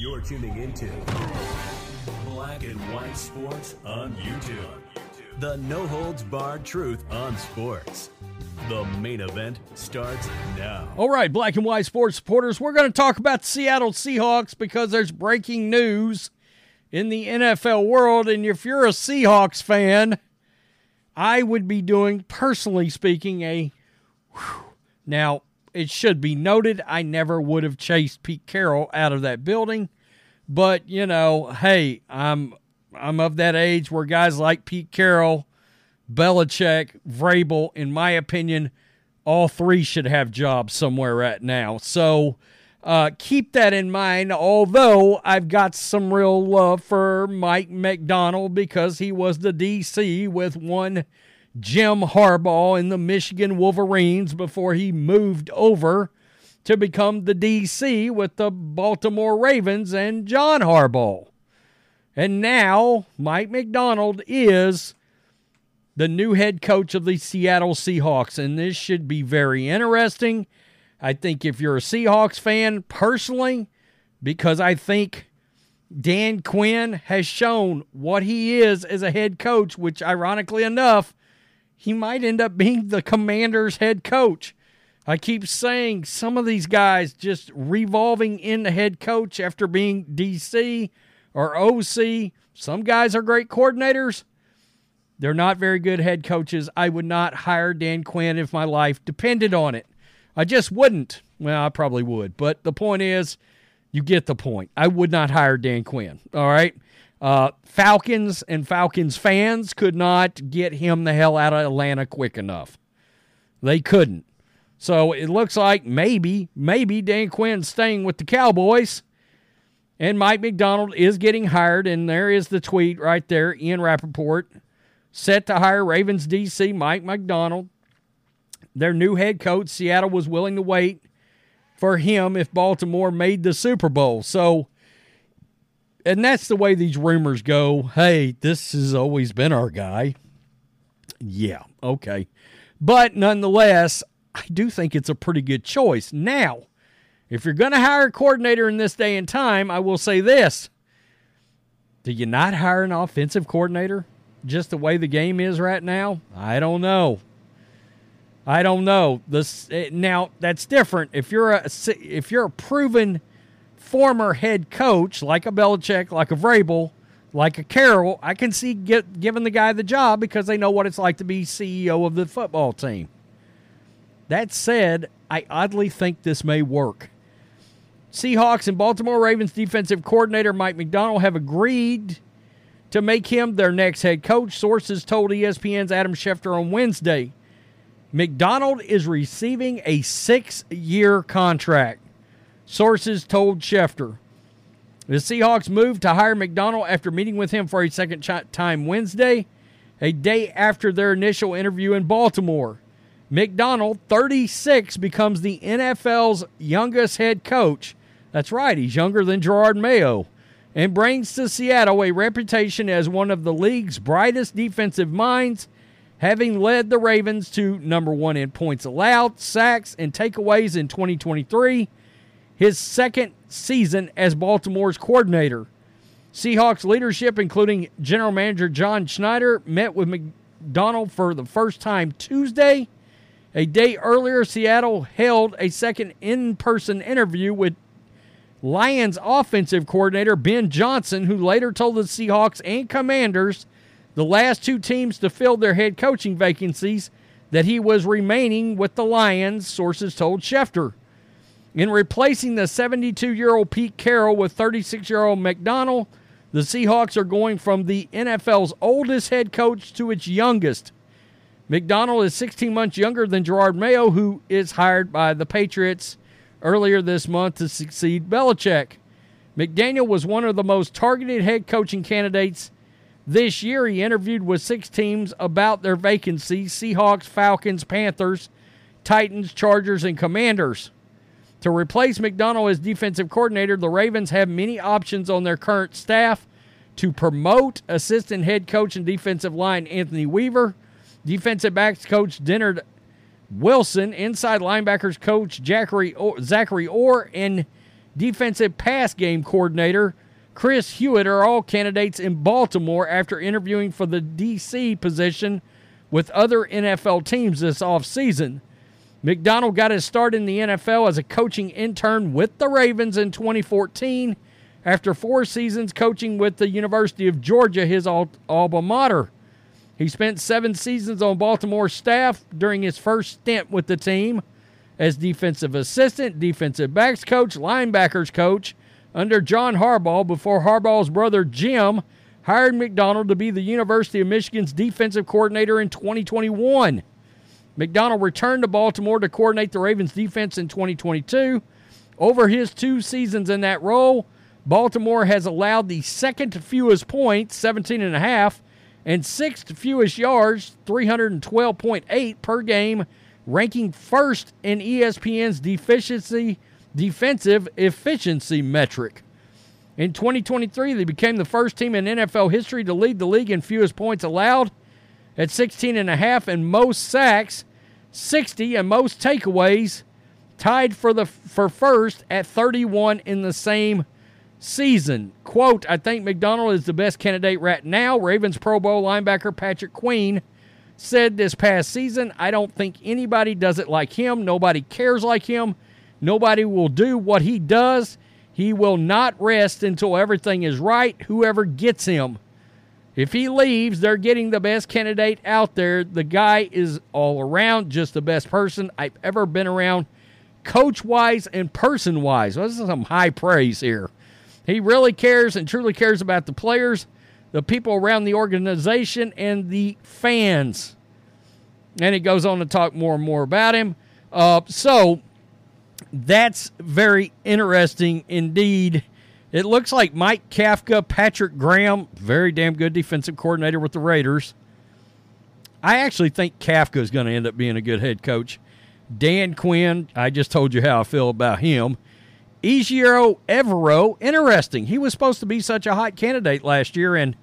You're tuning into Black and White Sports on YouTube. The no holds barred truth on sports. The main event starts now. All right, black and white sports supporters, we're going to talk about the Seattle Seahawks because there's breaking news in the NFL world. And if you're a Seahawks fan, I would be doing, personally speaking, a. whew. Now, it should be noted, I never would have chased Pete Carroll out of that building. But, you know, hey, I'm I'm of that age where guys like Pete Carroll, Belichick, Vrabel, in my opinion, all three should have jobs somewhere right now. So uh, keep that in mind. Although I've got some real love for Mike Macdonald because he was the DC with one Jim Harbaugh in the Michigan Wolverines before he moved over to become the DC with the Baltimore Ravens and John Harbaugh. And now Mike Macdonald is the new head coach of the Seattle Seahawks. And this should be very interesting. I think if you're a Seahawks fan, personally, because I think Dan Quinn has shown what he is as a head coach, which ironically enough, he might end up being the commander's head coach. I keep saying some of these guys just revolving in the head coach after being DC or OC. Some guys are great coordinators. They're not very good head coaches. I would not hire Dan Quinn if my life depended on it. I just wouldn't. Well, I probably would. But the point is, you get the point. I would not hire Dan Quinn. All right. Uh, Falcons and Falcons fans could not get him the hell out of Atlanta quick enough. They couldn't. So it looks like maybe, maybe Dan Quinn's staying with the Cowboys. And Mike Macdonald is getting hired. And there is the tweet right there. Ian Rapoport set to hire Ravens DC Mike McDonald. Their new head coach, Seattle was willing to wait for him if Baltimore made the Super Bowl. So, and that's the way these rumors go. Hey, this has always been our guy. Yeah, okay. But nonetheless, I do think it's a pretty good choice. Now, if you're going to hire a coordinator in this day and time, I will say this. Do you not hire an offensive coordinator just the way the game is right now? I don't know. I don't know. This eh, now that's different. If you're a if you're a proven former head coach like a Belichick, like a Vrabel, like a Carroll, I can see get, giving the guy the job because they know what it's like to be CEO of the football team. That said, I oddly think this may work. Seahawks and Baltimore Ravens defensive coordinator Mike Macdonald have agreed to make him their next head coach. Sources told ESPN's Adam Schefter on Wednesday. Macdonald is receiving a six year contract. Sources told Schefter. The Seahawks moved to hire Macdonald after meeting with him for a second time Wednesday, a day after their initial interview in Baltimore. Macdonald, 36, becomes the NFL's youngest head coach. That's right, he's younger than Gerard Mayo, and brings to Seattle a reputation as one of the league's brightest defensive minds, having led the Ravens to number one in points allowed, sacks, and takeaways in 2023, his second season as Baltimore's coordinator. Seahawks leadership, including general manager John Schneider, met with Macdonald for the first time Tuesday. A day earlier, Seattle held a second in person interview with Lions offensive coordinator Ben Johnson, who later told the Seahawks and Commanders, the last two teams to fill their head coaching vacancies, that he was remaining with the Lions, sources told Schefter. In replacing the 72 year old Pete Carroll with 36 year old Macdonald, the Seahawks are going from the NFL's oldest head coach to its youngest. Macdonald is 16 months younger than Gerard Mayo, who is hired by the Patriots earlier this month to succeed Belichick. McDaniel was one of the most targeted head coaching candidates this year. He interviewed with six teams about their vacancies Seahawks, Falcons, Panthers, Titans, Chargers, and Commanders. To replace Macdonald as defensive coordinator, the Ravens have many options on their current staff to promote assistant head coach and defensive line Anthony Weaver, defensive backs coach Dennard Wilson, inside linebackers coach Zachary Zachary Orr, and defensive pass game coordinator Chris Hewitt are all candidates in Baltimore after interviewing for the DC position with other NFL teams this offseason. Macdonald got his start in the NFL as a coaching intern with the Ravens in 2014 after four seasons coaching with the University of Georgia, his alma mater. He spent seven seasons on Baltimore's staff during his first stint with the team as defensive assistant, defensive backs coach, linebackers coach under John Harbaugh before Harbaugh's brother Jim hired Macdonald to be the University of Michigan's defensive coordinator in 2021. Macdonald returned to Baltimore to coordinate the Ravens defense in 2022. Over his two seasons in that role, Baltimore has allowed the second fewest points, 17 and a half, and sixth fewest yards, 312.8 per game, ranking first in ESPN's deficiency defensive efficiency metric. In 2023, they became the first team in NFL history to lead the league in fewest points allowed at 16 and a half and most sacks 60 and most takeaways, tied for the for first at 31 in the same season. Quote, I think Macdonald is the best candidate right now. Ravens Pro Bowl linebacker Patrick Queen said this past season, I don't think anybody does it like him. Nobody cares like him. Nobody will do what he does. He will not rest until everything is right, whoever gets him. If he leaves, they're getting the best candidate out there. The guy is all around just the best person I've ever been around, coach wise and person wise. Well, this is some high praise here. He really cares and truly cares about the players, the people around the organization, and the fans. And he goes on to talk more and more about him. Uh, so that's very interesting indeed. It looks like Mike Kafka, Patrick Graham, very damn good defensive coordinator with the Raiders. I actually think Kafka is going to end up being a good head coach. Dan Quinn, I just told you how I feel about him. Ejiro Evero, interesting. He was supposed to be such a hot candidate last year, and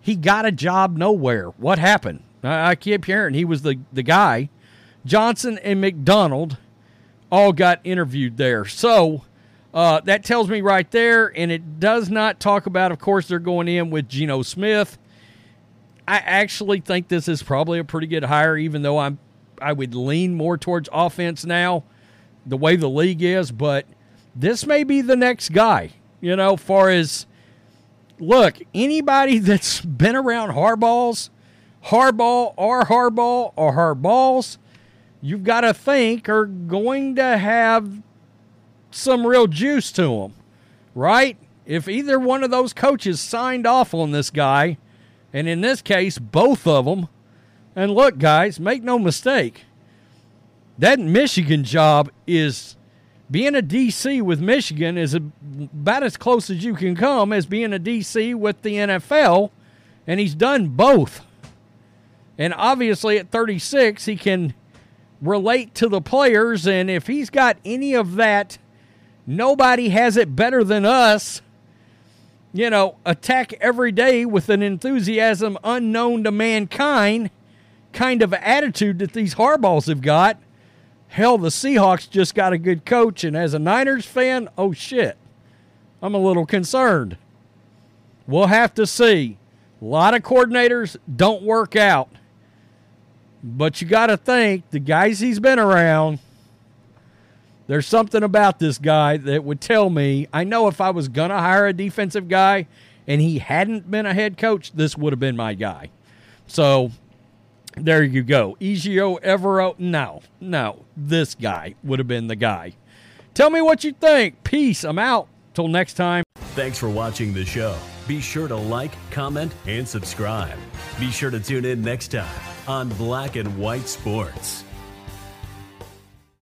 he got a job nowhere. What happened? I keep hearing he was the, the guy. Johnson and Macdonald all got interviewed there. So uh, that tells me right there, and it does not talk about, of course, they're going in with Geno Smith. I actually think this is probably a pretty good hire, even though I'm I would lean more towards offense now, the way the league is. But this may be the next guy. You know, far as look, anybody that's been around Harbaugh's, Harbaugh or Harbaugh or Harbaugh's, you've got to think are going to have some real juice to him, right? If either one of those coaches signed off on this guy, and in this case, both of them, and look, guys, make no mistake, that Michigan job is being a DC with Michigan is about as close as you can come as being a DC with the NFL, and he's done both. And obviously, at 36, he can relate to the players, and if he's got any of that Nobody has it better than us. You know, attack every day with an enthusiasm unknown to mankind kind of attitude that these Harbaughs have got. Hell, the Seahawks just got a good coach, and as a Niners fan, oh shit, I'm a little concerned. We'll have to see. A lot of coordinators don't work out. But you got to think the guys he's been around, There's something about this guy that would tell me I know if I was going to hire a defensive guy and he hadn't been a head coach, this would have been my guy. So there you go. Ejiro Evero, no, no, this guy would have been the guy. Tell me what you think. Peace. I'm out. Till next time. Thanks for watching the show. Be sure to like, comment, and subscribe. Be sure to tune in next time on Black and White Sports.